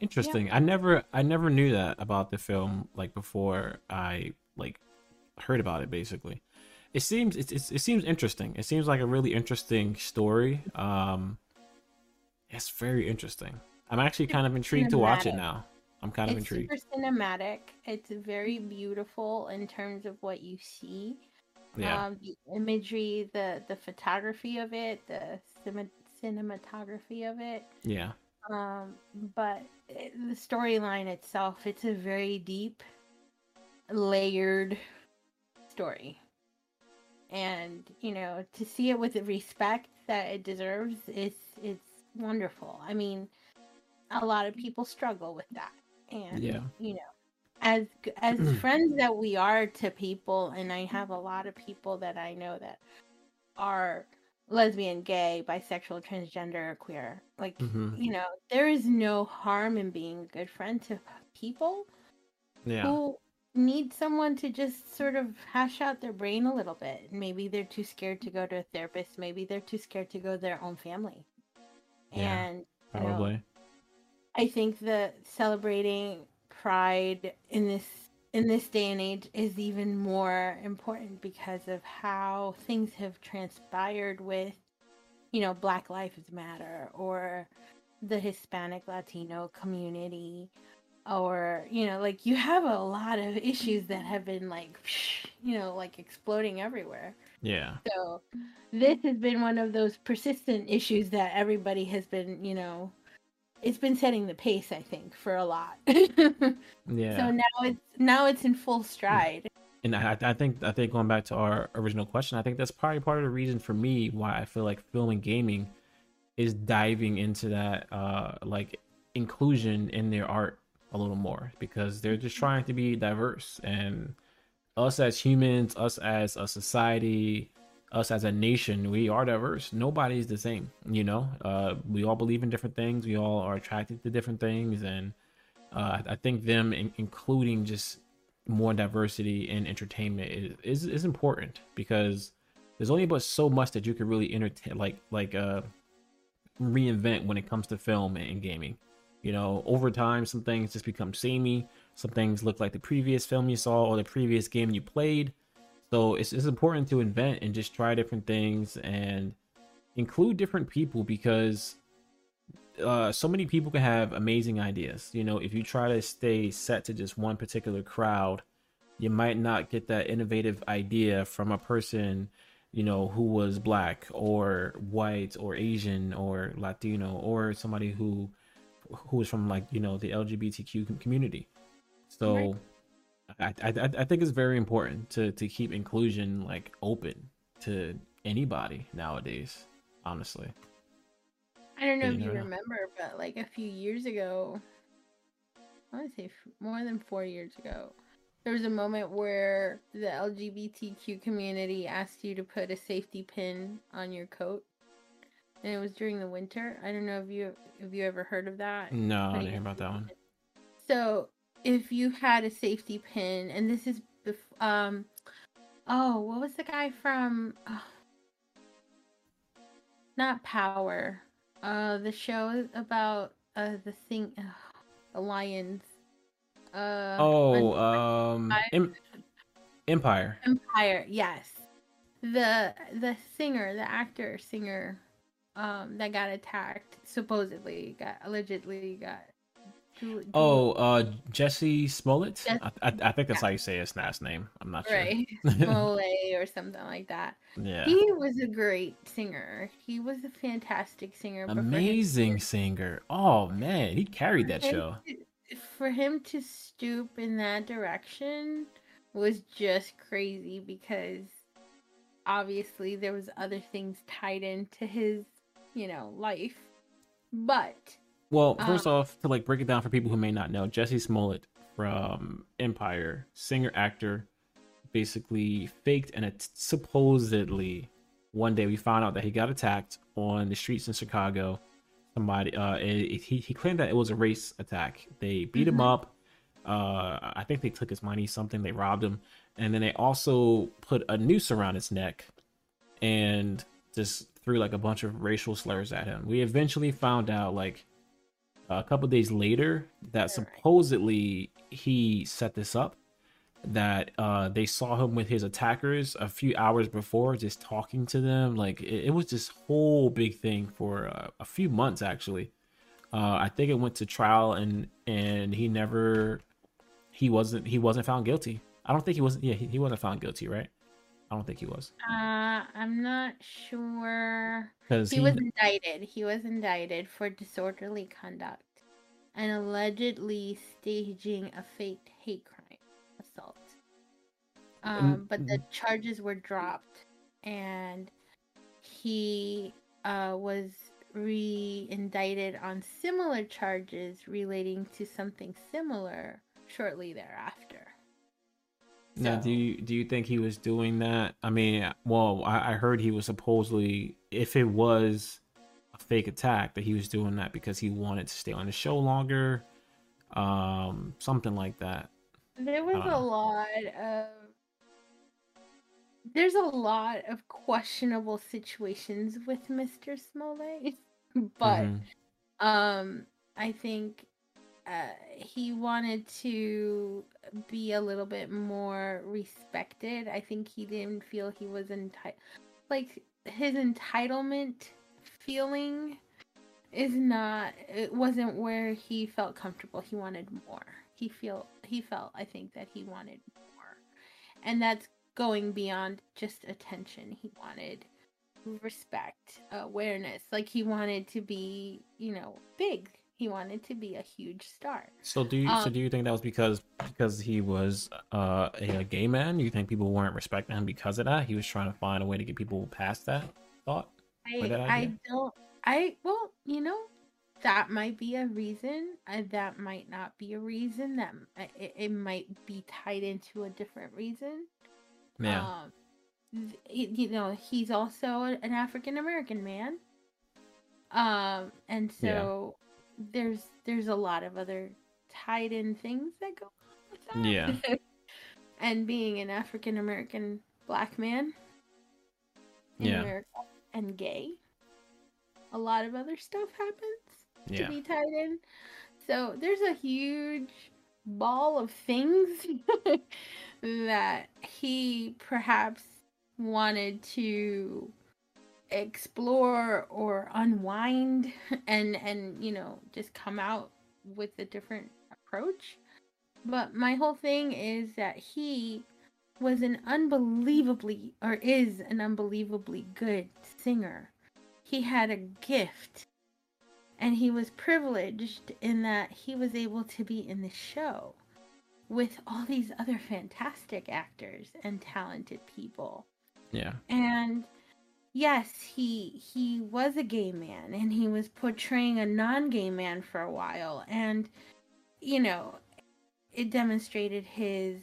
Interesting. I never I never knew that about the film like before I like heard about it basically. It seems it, it, it seems interesting. It seems like a really interesting story. Um it's very interesting. I'm actually kind of intrigued to watch it now. I'm kind of it's intrigued. super cinematic it's very beautiful in terms of what you see Yeah. um the imagery the the photography of it the cine- cinematography of it yeah. um but it, the storyline itself it's a very deep layered story and you know to see it with the respect that it deserves it's it's wonderful i mean a lot of people struggle with that and Yeah. you know as as friends that we are to people and i have a lot of people that i know that are lesbian gay bisexual transgender queer like Mhm. you know there is no harm in being a good friend to people Yeah. who need someone to just sort of hash out their brain a little bit maybe they're too scared to go to a therapist maybe they're too scared to go to their own family Yeah, and you know, Probably. I think that celebrating pride in this in this day and age is even more important because of how things have transpired with you know Black Lives Matter or the Hispanic Latino community or you know like you have a lot of issues that have been like you know like exploding everywhere Yeah. so this has been one of those persistent issues that everybody has been, you know, it's been setting the pace, I think, for a lot. Yeah. So now it's now it's in full stride. and I, I think I think going back to our original question, I think that's probably part of the reason for me why I feel like film and gaming is diving into that uh like inclusion in their art a little more because they're just trying to be diverse and us as humans, us as a society, us as a nation, we are diverse. Nobody's the same, you know. Uh, we all believe in different things. We all are attracted to different things, and uh, I think them in, including just more diversity in entertainment is, is, is important because there's only but so much that you can really entertain, like like uh, reinvent when it comes to film and gaming. You know, over time, some things just become samey. Some things look like the previous film you saw or the previous game you played so it's, it's important to invent and just try different things and include different people because uh, so many people can have amazing ideas. You know, if you try to stay set to just one particular crowd, you might not get that innovative idea from a person, you know, who was black or white or Asian or Latino or somebody who who was from like you know the LGBTQ community. So. Right I, I I think it's very important to to keep inclusion like open to anybody nowadays. Honestly, I don't know if you remember, but like a few years ago, I want to say more than four years ago, there was a moment where the LGBTQ community asked you to put a safety pin on your coat, and it was during the winter. I don't know if you if you ever heard of that. No, I didn't hear about that one. So if you had a safety pin, and this is bef- um, oh, what was the guy from? Oh, not Power. Uh, the show about uh the thing, uh, the lions. Uh, oh, um, em- Empire. Empire, yes. The the singer, the actor singer, um, that got attacked supposedly got allegedly got Oh, uh, Jussie Smollett. I, I, I, think that's how you say his last name. I'm not sure. Right, Smollett or something like that. Yeah, he was a great singer. He was a fantastic singer. Amazing singer. Oh man, he carried that show. To, for him to stoop in that direction was just crazy because obviously there was other things tied into his, you know, life. But well, first um, off, to like break it down for people who may not know, Jussie Smollett from Empire, singer actor, basically faked and it supposedly one day we found out that he got attacked on the streets in Chicago. Somebody, uh, it, he he claimed that it was a race attack. They beat mm-hmm. him up. Uh, I think they took his money, something. They robbed him, and then they also put a noose around his neck, and just threw like a bunch of racial slurs at him. We eventually found out like a couple days later that supposedly he set this up that uh, they saw him with his attackers a few hours before just talking to them. Like it, it was this whole big thing for uh, a few months actually. Uh, i think it went to trial and and he never he wasn't he wasn't found guilty. I don't think he wasn't yeah he, he wasn't found guilty right I don't think he was. Uh, I'm not sure. Because he, he was indicted. He was indicted for disorderly conduct and allegedly staging a faked hate crime assault. Um, but the charges were dropped, and he uh, was re-indicted on similar charges relating to something similar shortly thereafter. Now, do you do you think he was doing that? I mean, well, I, I heard he was supposedly, if it was a fake attack, that he was doing that because he wanted to stay on the show longer, um, something like that. There was a lot of there's a lot of questionable situations with Mr. Smollett, but mm-hmm. um, I think uh, he wanted to be a little bit more respected. I think he didn't feel he was entitled. Like his entitlement feeling is not. It wasn't where he felt comfortable. He wanted more. He feel he felt. I think that he wanted more, and that's going beyond just attention. He wanted respect, awareness. Like he wanted to be, you know, big he wanted to be a huge star. So do you um, so do you think that was because because he was uh, a, a, gay man? You think people weren't respecting him because of that? He was trying to find a way to get people past that thought. I, that I don't. I well, you know, that might be a reason. Uh, that might not be a reason. That it, it might be tied into a different reason. Yeah. Um, you know he's also an African American man. Um, and so. There's there's a lot of other tied in things that go with that. Yeah. and being an African American black man in yeah. America and gay, a lot of other stuff happens yeah. to be tied in. So there's a huge ball of things that he perhaps wanted to explore or unwind and and you know just come out with a different approach but my whole thing is that he was an unbelievably or is an unbelievably good singer he had a gift and he was privileged in that he was able to be in the show with all these other fantastic actors and talented people. Yeah. And yes, he he was a gay man and he was portraying a non-gay man for a while and you know, it demonstrated his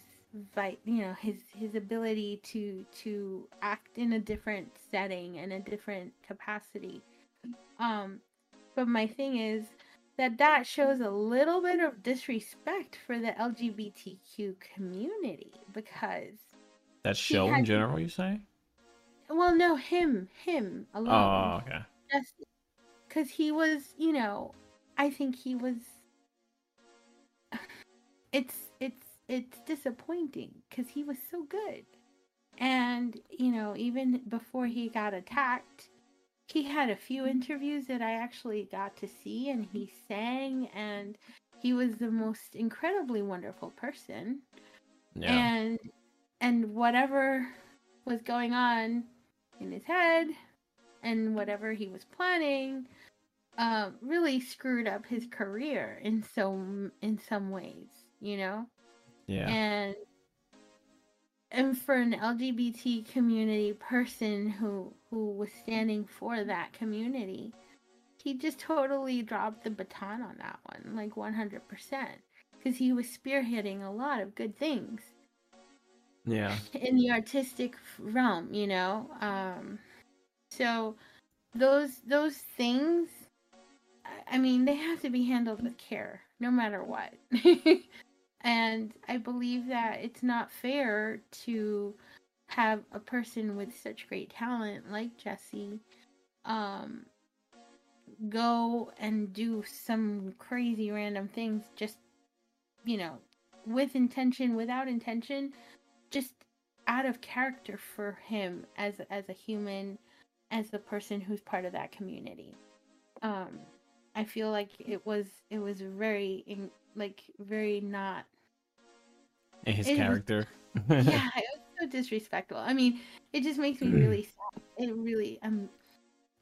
you know his his ability to to act in a different setting and a different capacity um but my thing is that that shows a little bit of disrespect for the LGBTQ community because that show in general, you say? Well, no, him, him alone. Oh, okay. Just because he was, you know, I think he was. It's it's it's disappointing because he was so good, and you know, even before he got attacked, he had a few mm-hmm. interviews that I actually got to see, and he sang, and he was the most incredibly wonderful person. Yeah. And and whatever was going on in his head, and whatever he was planning, uh, really screwed up his career in so in some ways, you know. Yeah. And and for an LGBT community person who who was standing for that community, he just totally dropped the baton on that one, like 100%, because he was spearheading a lot of good things. Yeah. In the artistic realm, you know. Um so those those things I mean, they have to be handled with care no matter what. And I believe that it's not fair to have a person with such great talent like Jussie um, go and do some crazy random things just, you know, with intention, without intention, just out of character for him as as a human, as a person who's part of that community. Um, I feel like it was it was very like very not and his it character. Yeah, it was so disrespectful. I mean, it just makes me really sad. It really, I'm,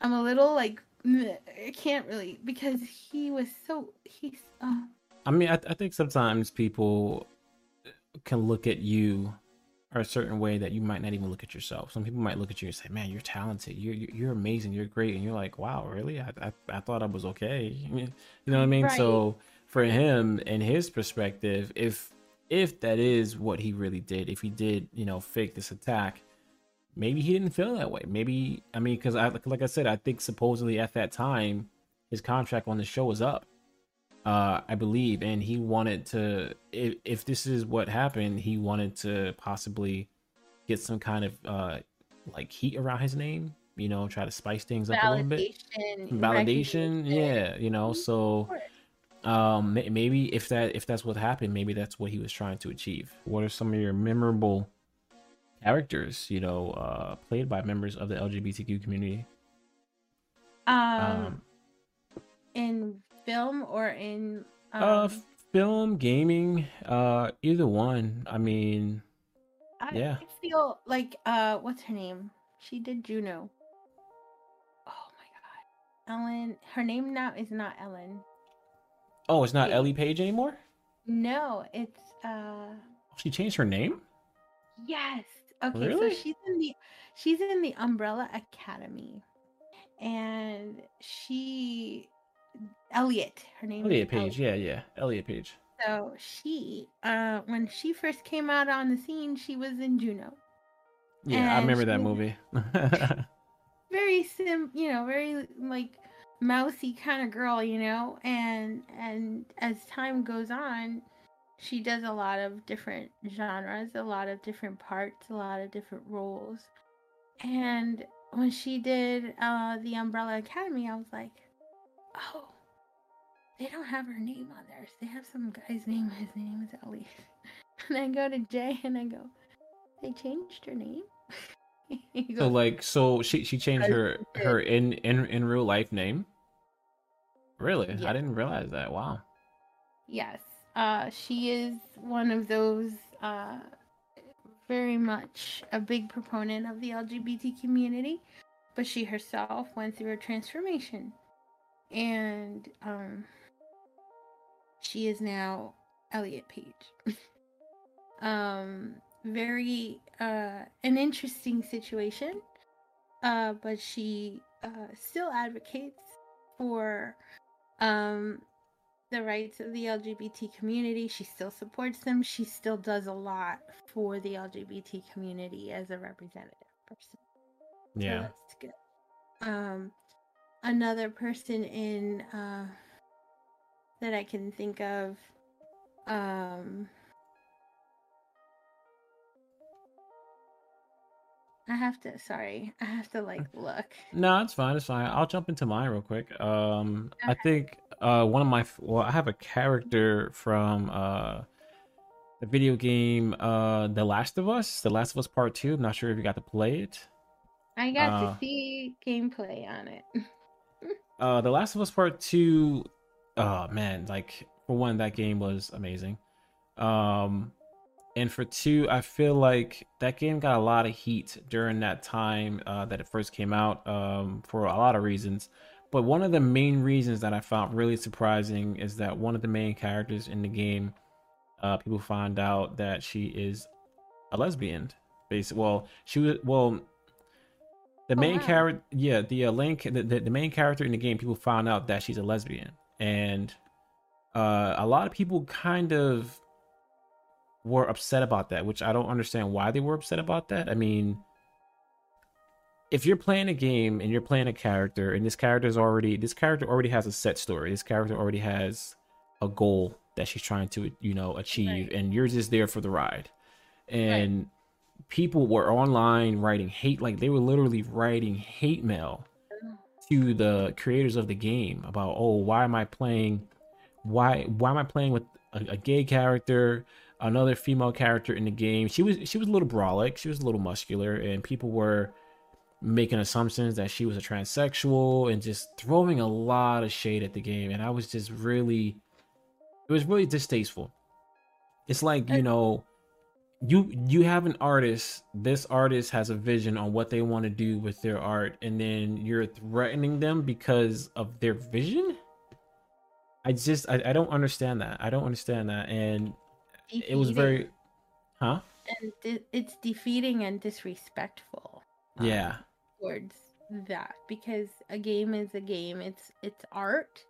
I'm a little like, I can't really because he was so he's. Uh... I mean, I, I think sometimes people can look at you a certain way that you might not even look at yourself. Some people might look at you and say, "Man, you're talented. You're you're amazing. You're great." And you're like, "Wow, really? I I, I thought I was okay." You know what I mean? Right. So for him and his perspective, if if that is what he really did, if he did, you know, fake this attack, maybe he didn't feel that way. Maybe, I mean, because I, like I said, I think supposedly at that time his contract on the show was up, uh, I believe, and he wanted to. If, if this is what happened, he wanted to possibly get some kind of uh, like heat around his name. You know, try to spice things up Validation, a little bit. Validation, yeah, you know, so um maybe if that if that's what happened maybe that's what he was trying to achieve what are some of your memorable characters you know uh played by members of the lgbtq community um, um in film or in um... uh film gaming uh either one i mean I yeah feel like uh what's her name she did juno oh my god ellen her name now is not ellen Oh, it's not Ellie Page anymore? No, it's uh She changed her name? Yes. Okay, really? so she's in the she's in the Umbrella Academy. And she Elliot, her name is Elliot Page, Elliot. yeah, yeah. Elliot Page. So she uh when she first came out on the scene, she was in Juno. Yeah, I remember that movie. very sim you know very like mousy kind of girl you know and and as time goes on she does a lot of different genres a lot of different parts a lot of different roles and when she did uh the umbrella academy i was like oh they don't have her name on theirs they have some guy's name his name is ellie and i go to jay and i go they changed her name He so like, so she she changed her her in in in real life name. Really, Yeah. I didn't realize that. Wow. Yes. Uh, she is one of those uh, very much a big proponent of the LGBT community, but she herself went through a transformation. And um, she is now Elliot Page. um, very uh, an interesting situation, uh, but she uh, still advocates for um, the rights of the LGBT community. She still supports them. She still does a lot for the LGBT community as a representative person. So Yeah. that's good. Um, another person in uh, that I can think of. Um, I have to. Sorry, I have to like look. No, it's fine. It's fine. I'll jump into mine real quick. Um, I think uh one of my well, I have a character from uh the video game uh The Last of Us, The Last of Us Part Two. I'm not sure if you got to play it. I got Uh, to see gameplay on it. Uh, The Last of Us Part Two. Oh man, like for one, that game was amazing. Um, and for two, I feel like that game got a lot of heat during that time uh, that it first came out. Um, for a lot of reasons, but one of the main reasons that I found really surprising is that one of the main characters in the game, uh, people find out that she is a lesbian. Basically, well, she was well. The Oh, main wow. character, yeah, the uh, link, the, the the main character in the game, people found out that she's a lesbian, and uh, a lot of people kind of were upset about that, which I don't understand why they were upset about that. I mean, if you're playing a game and you're playing a character, and this character is already this character already has a set story, this character already has a goal that she's trying to you know achieve, Right. and you're just there for the ride, and people were online writing hate like they were literally writing hate mail to the creators of the game about oh why am i playing why why am i playing with a, a gay character another female character in the game? She was she was a little brolic. She was a little muscular and people were making assumptions that she was a transsexual and just throwing a lot of shade at the game. And i was just really it was really distasteful. It's like you know you you have an artist this artist has a vision on what they want to do with their art and then you're threatening them because of their vision? I just i, I don't understand that. I don't understand that and it was very huh? And it's defeating and disrespectful um, yeah. towards that because a game is a game. It's it's art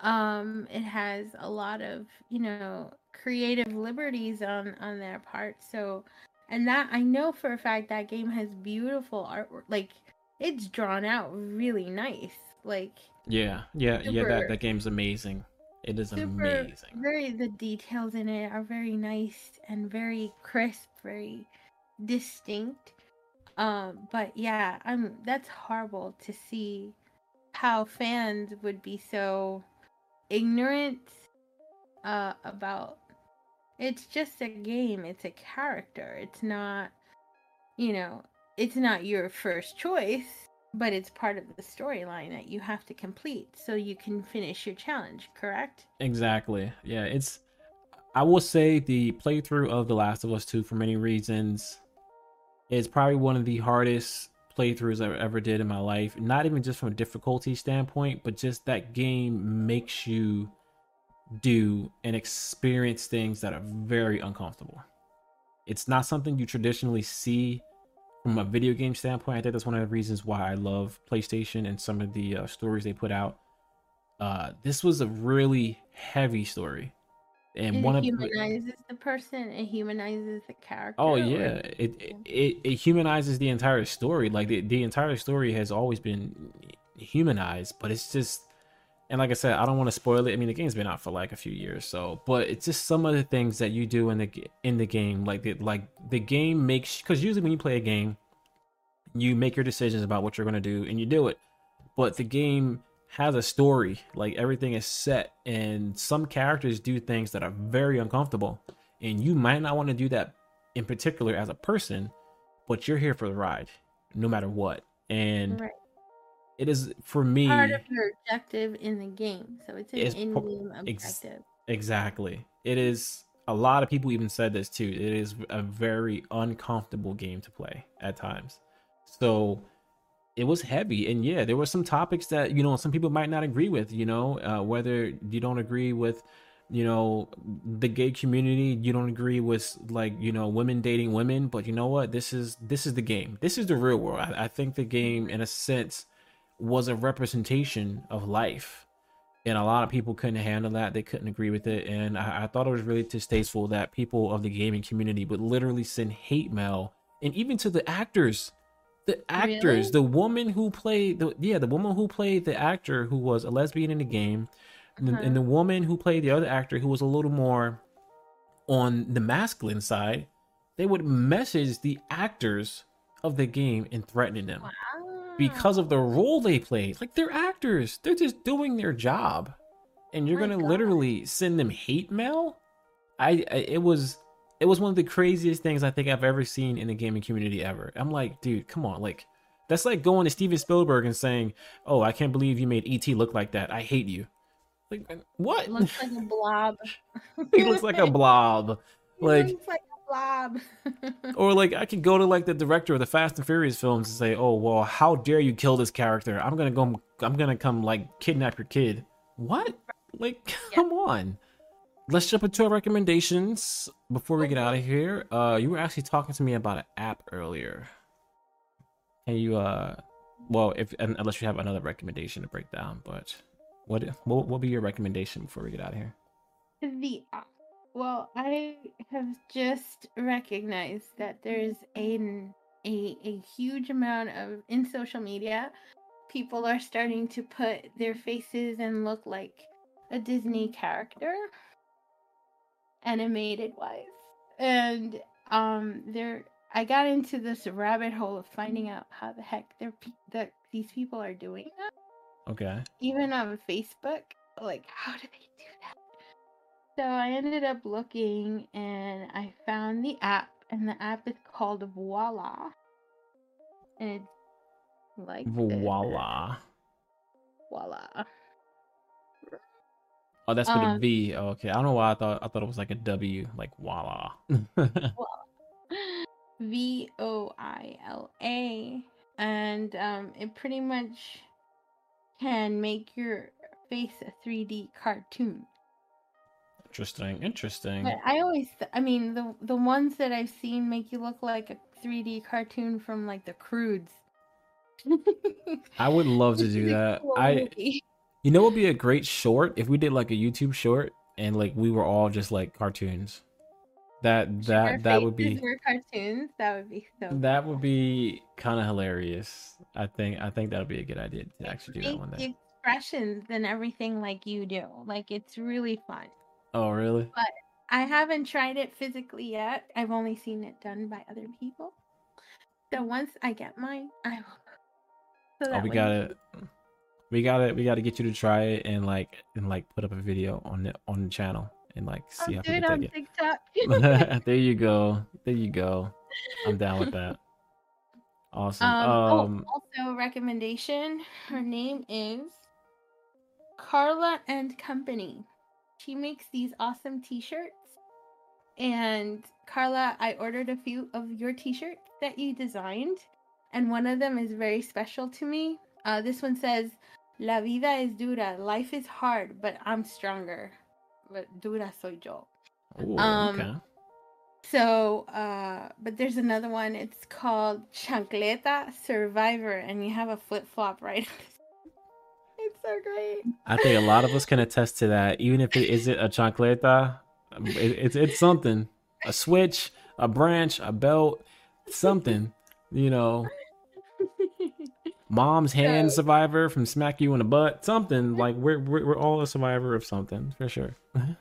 um it has a lot of you know creative liberties on on their part so and that i know for a fact that game has beautiful artwork like it's drawn out really nice like yeah yeah yeah that that game's amazing. It is super amazing. very the details in it are very nice and very crisp very distinct um but yeah i'm that's horrible to see how fans would be so ignorant uh about it's just a game it's a character it's not you know it's not your first choice but it's part of the storyline that you have to complete so you can finish your challenge correct Exactly. Yeah, it's I will say the playthrough of The Last of Us 2 for many reasons is probably one of the hardest playthroughs I ever did in my life. Not even just from a difficulty standpoint, but just that game makes you do and experience things that are very uncomfortable. It's not something you traditionally see from a video game standpoint. I think that's one of the reasons why I love PlayStation and some of the uh, stories they put out uh this was a really heavy story and one of humanizes the person. It humanizes the character. Oh yeah, it, it it it humanizes the entire story. Like the the entire story has always been humanized, but it's just and like I said, I don't want to spoil it. I mean, the game's been out for like a few years, so but it's just some of the things that you do in the in the game, like the like the game makes because usually when you play a game, you make your decisions about what you're gonna do and you do it, but the game has a story. Like everything is set, and some characters do things that are very uncomfortable, and you might not want to do that in particular as a person, but you're here for the ride, no matter what. And Right. it is for me part of your objective in the game. So it's an It's in po- game ex- objective. exactly. It is a lot of people even said this too. It is a very uncomfortable game to play at times. So it was heavy and yeah there were some topics that you know some people might not agree with you know uh, whether you don't agree with you know the gay community you don't agree with like you know women dating women but you know what? This is this is the game. This is the real world. I, I think the game in a sense was a representation of life and a lot of people couldn't handle that. They couldn't agree with it and i, I thought it was really distasteful that people of the gaming community would literally send hate mail and even to the actors the actors Really? the woman who played the yeah the woman who played the actor who was a lesbian in the game and, the, Uh-huh. and the woman who played the other actor who was a little more on the masculine side they would message the actors of the game and threatening them because of the role they played. Like they're actors, they're just doing their job, and you're My gonna God. literally send them hate mail. I, I it was it was one of the craziest things I think I've ever seen in the gaming community ever. I'm like, dude, come on, like that's like going to Steven Spielberg and saying, "Oh, I can't believe you made ET look like that. I hate you." Like what? It looks like a blob. he looks like a blob. He Like looks like a blob. or like I could go to like the director of the Fast and Furious films and say, "Oh well, how dare you kill this character? I'm gonna go. I'm gonna come like kidnap your kid." What? Like, come on. Let's jump into our recommendations before we get out of here. Uh, you were actually talking to me about an app earlier. Can you uh, well, if un- unless you have another recommendation to break down, but what what will be your recommendation before we get out of here? the well, I have just recognized that there's an a a huge amount of in social media. People are starting to put their faces and look like a Disney character, animated wise, and um, there. I got into this rabbit hole of finding out how the heck they're pe- that these people are doing that Okay. even on Facebook. Like, how do they do that? So I ended up looking and I found the app, and the app is called Voila. And it's like this. Voila. Oh, that's with a Um, V. Oh, okay. I don't know why I thought I thought it was like a W, like voila. V O I L A. And um, it pretty much can make your face a 3D cartoon. interesting. Interesting. But I always, th- I mean, the the ones that I've seen make you look like a 3D cartoon from like the Croods. I would love to do that. cool I. you know what would be a great short if we did like a YouTube short and like we were all just like cartoons. That Our that that would be cartoons. That would be so. that would be kind of hilarious. I think I think that would be a good idea to actually do that one the day. expressions and everything like you do. Like it's really fun. Oh really? But I haven't tried it physically yet. I've only seen it done by other people. So once I get mine, I will. So Oh, we got to We got to we got to get you to try it and like and like put up a video on the on the channel and like see I'll see how people on take it. TikTok. there you go. There you go. I'm down with that. Awesome. Um, Um, oh, also recommendation. Her name is Carla and Company. She makes these awesome t-shirts. And Carla, I ordered a few of your t-shirts that you designed, and one of them is very special to me. Uh, this one says, "La vida es dura. Life is hard, but I'm stronger. But dura soy yo." ooh, um, okay. So, uh, but there's another one. It's called Chancleta Survivor, and you have a flip flop right. it's so great. I think a lot of us can attest to that. Even if it isn't a chancleta, It, it's it's something. A switch, a branch, a belt, something. You know, mom's hand So- survivor from smack you in the butt. Something like we're we're, we're all a survivor of something for sure.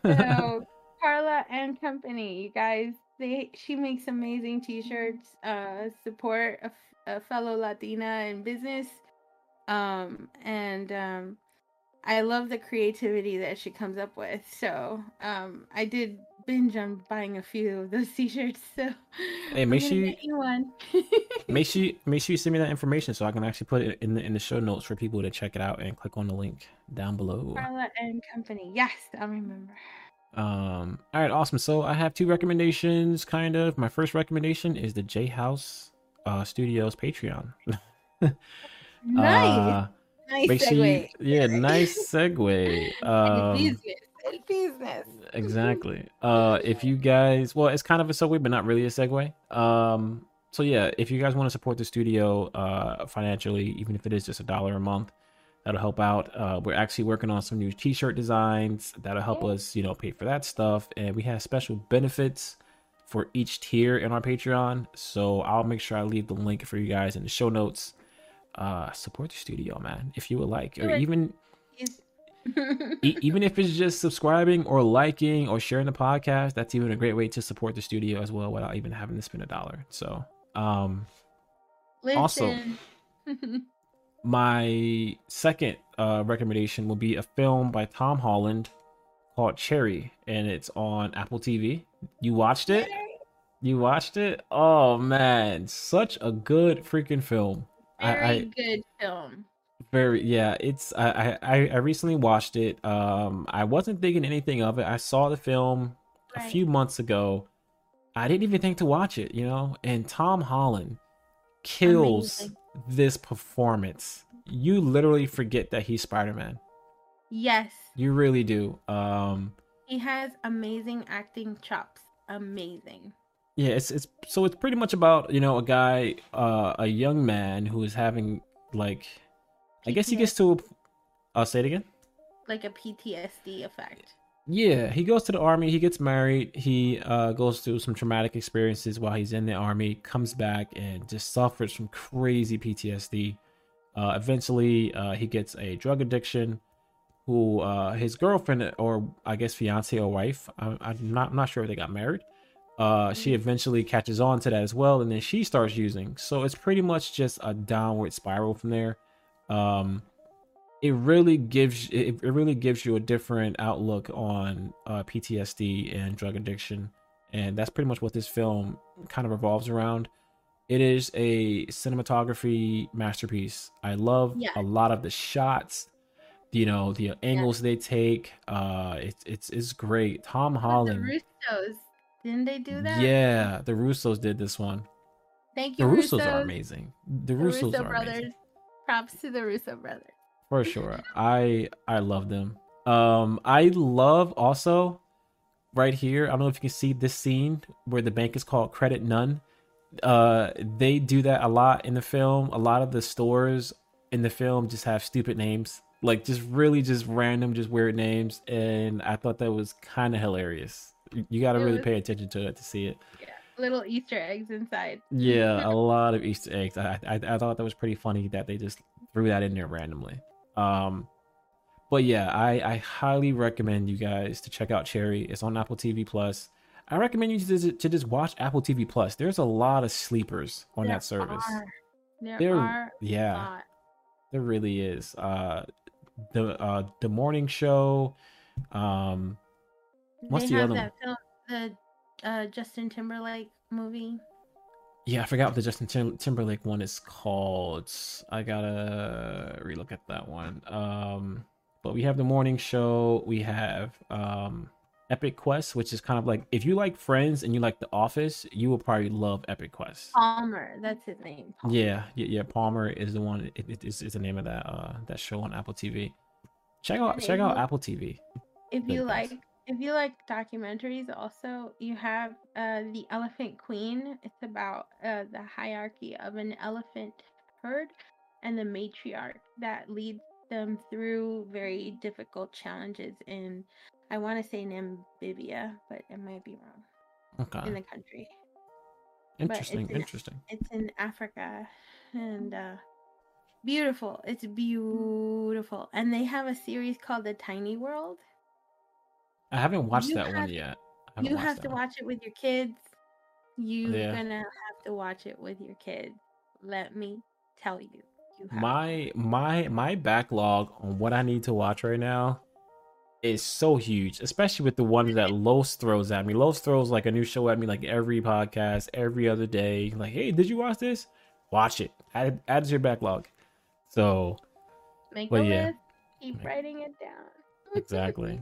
so Carla and Company, you guys, they she makes amazing t-shirts. Uh, support a fellow Latina in business. Um, and um, I love the creativity that she comes up with. So um, I did binge on buying a few of those t-shirts. So Hey, make sure you- make sure you, make sure you send me that information so I can actually put it in the in the show notes for people to check it out and click on the link down below. Carla and Company. Yes, I'll remember. Um, all right, awesome. So I have two recommendations, kind of. My first recommendation is the J House uh, Studios Patreon. Nice, Uh, nice make sure you, yeah, nice segue. Um, business, business. exactly. Uh, if you guys, well, it's kind of a segue, but not really a segue. Um, so yeah, if you guys want to support the studio uh financially, even if it is just a dollar a month, that'll help out. Uh, we're actually working on some new T-shirt designs that'll help us, you know, pay for that stuff, and we have special benefits for each tier in our Patreon. So I'll make sure I leave the link for you guys in the show notes. Uh, support the studio, man, if you would like, or even e- even if it's just subscribing or liking or sharing the podcast, that's even a great way to support the studio as well without even having to spend a dollar. So, um, Also- my second uh, recommendation will be a film by Tom Holland called Cherry, and it's on Apple TV. You watched it? You watched it? Oh man, such a good freaking film. I- Very I, good film. Very yeah, it's I, I I recently watched it. Um I wasn't thinking anything of it. I saw the film a few months ago. I didn't even think to watch it, you know? And Tom Holland kills Amazing. this performance. You literally forget that he's Spider-Man. Yes, You really do. Um he has amazing acting chops. Amazing. Yeah, it's it's so it's pretty much about, you know, a guy uh a young man who is having like I guess he gets to I'll say it again. Like a PTSD effect. Yeah, he goes to the army. He gets married. He uh, goes through some traumatic experiences while he's in the army. Comes back and just suffers from crazy PTSD. Uh, eventually, uh, he gets a drug addiction. Who uh, his girlfriend or I guess fiance or wife? I, I'm not I'm not sure if they got married. Uh, she eventually catches on to that as well, and then she starts using. So it's pretty much just a downward spiral from there. Um, it really gives it, it really gives you a different outlook on uh, PTSD and drug addiction, and that's pretty much what this film kind of revolves around. It is a cinematography masterpiece. I love Yeah. a lot of the shots, you know, the angles they take. Uh, it's it's it's great. Tom Holland, The Russos. Didn't they do that? yeah, the Russos did this one. Thank you. The you, Russos are amazing. The The Russos Russo are brothers. amazing. Props to the Russo brothers. for sure i i love them um i love also right here i don't know if you can see this scene where the bank is called credit none uh they do that a lot in the film a lot of the stores in the film just have stupid names like just really just random just weird names and i thought that was kind of hilarious You- got to really was- pay attention to it to see it Yeah, Little Easter eggs inside. yeah, a lot of Easter eggs. I, I I thought that was pretty funny that they just threw that in there randomly. Um, but yeah, I I highly recommend you guys to check out Cherry. It's on Apple TV Plus. I recommend you to just, to just watch Apple TV Plus. There's a lot of sleepers on There that service. are. There There- are Yeah, there really is. Uh, the uh the morning show. Um, What's they the have other that film, the uh, Justin Timberlake movie. yeah, I forgot what the Justin Tim- Timberlake one is called. I gotta relook at that one. Um, but we have the morning show. We have um Epic Quest, which is kind of like if you like Friends and you like The Office, you will probably love Epic Quest. Palmer, that's his name. Palmer. Yeah, yeah, yeah. Palmer is the one. It, it is, is the name of that uh that show on Apple TV. Check out And check out Apple TV. If you like, if you like documentaries, also you have uh, the Elephant Queen. It's about uh, the hierarchy of an elephant herd and the matriarch that leads them through very difficult challenges in I want to say Namibia, but it might be wrong. Okay. In the country. Interesting. it's in- Interesting. It's in Africa, and uh, beautiful. It's beautiful, and they have a series called The Tiny World. I haven't watched You that one yet. You have to one. watch it with your kids. You're Yeah. gonna have to watch it with your kids. Let me tell you. You have my my my backlog on what I need to watch right now is so huge, especially with the ones that Los throws at me. Los throws like a new show at me like every podcast, every other day. Like, hey, did you watch this? Watch it. Add add it to your backlog. So Make a yeah. list. Keep writing it down. exactly.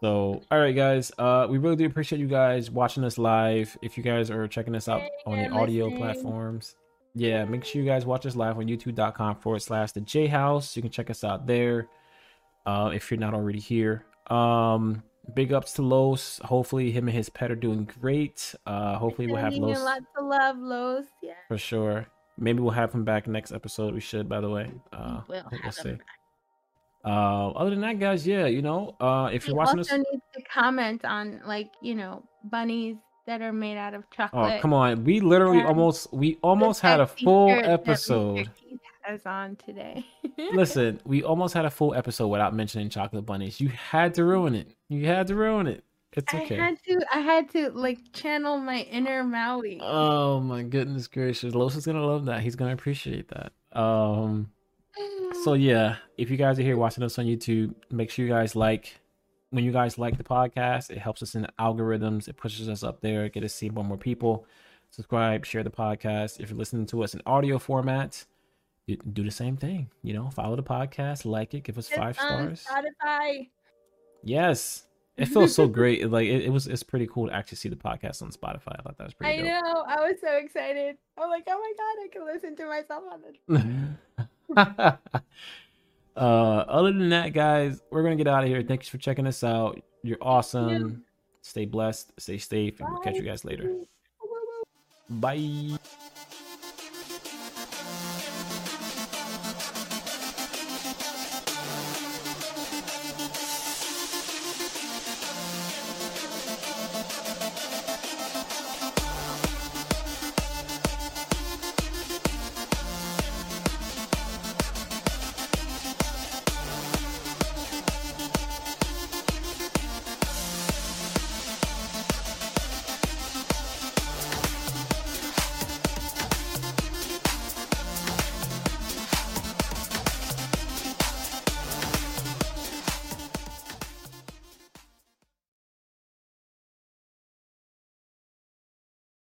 So, all right, guys. Uh, we really do appreciate you guys watching us live. If you guys are checking us out on the audio platforms, yeah, make sure you guys watch us live on youtube.com forward slash the J House. You can check us out there. Uh, if you're not already here. Um, big ups to Los. Hopefully, him and his pet are doing great. Uh, hopefully, we'll have Los lots of love, Los. Yeah. for sure. Maybe we'll have him back next episode. We should, by the way. Uh, we'll we'll have see. back. Uh, other than that, guys, yeah, you know, uh, if We you're watching also us. need to comment on like you know bunnies that are made out of chocolate. Oh, come on. We literally almost we almost had a full shirt that Mr. episode. Has on today. Listen, we almost had a full episode without mentioning chocolate bunnies. You had to ruin it. You had to ruin it. It's okay. I had to. I had to like channel my inner Maui. Oh my goodness gracious. Los is gonna love that. He's gonna appreciate that. Um so yeah, if you guys are here watching us on YouTube, make sure you guys like when you guys like the podcast, it helps us in the algorithms, it pushes us up there, get us see more and more people. Subscribe, share the podcast. If you're listening to us in audio format, you do the same thing. You know, follow the podcast, like it, give us It's five stars. Spotify. Yes. It feels so great. Like it, it was it's pretty cool to actually see the podcast on Spotify. I thought that was I pretty dope. know. I was so excited. I'm like, oh my god, I can listen to myself on the. uh other than that guys we're gonna get out of here thanks for checking us out. You're awesome. Stay blessed stay safe and we'll catch you guys later. Bye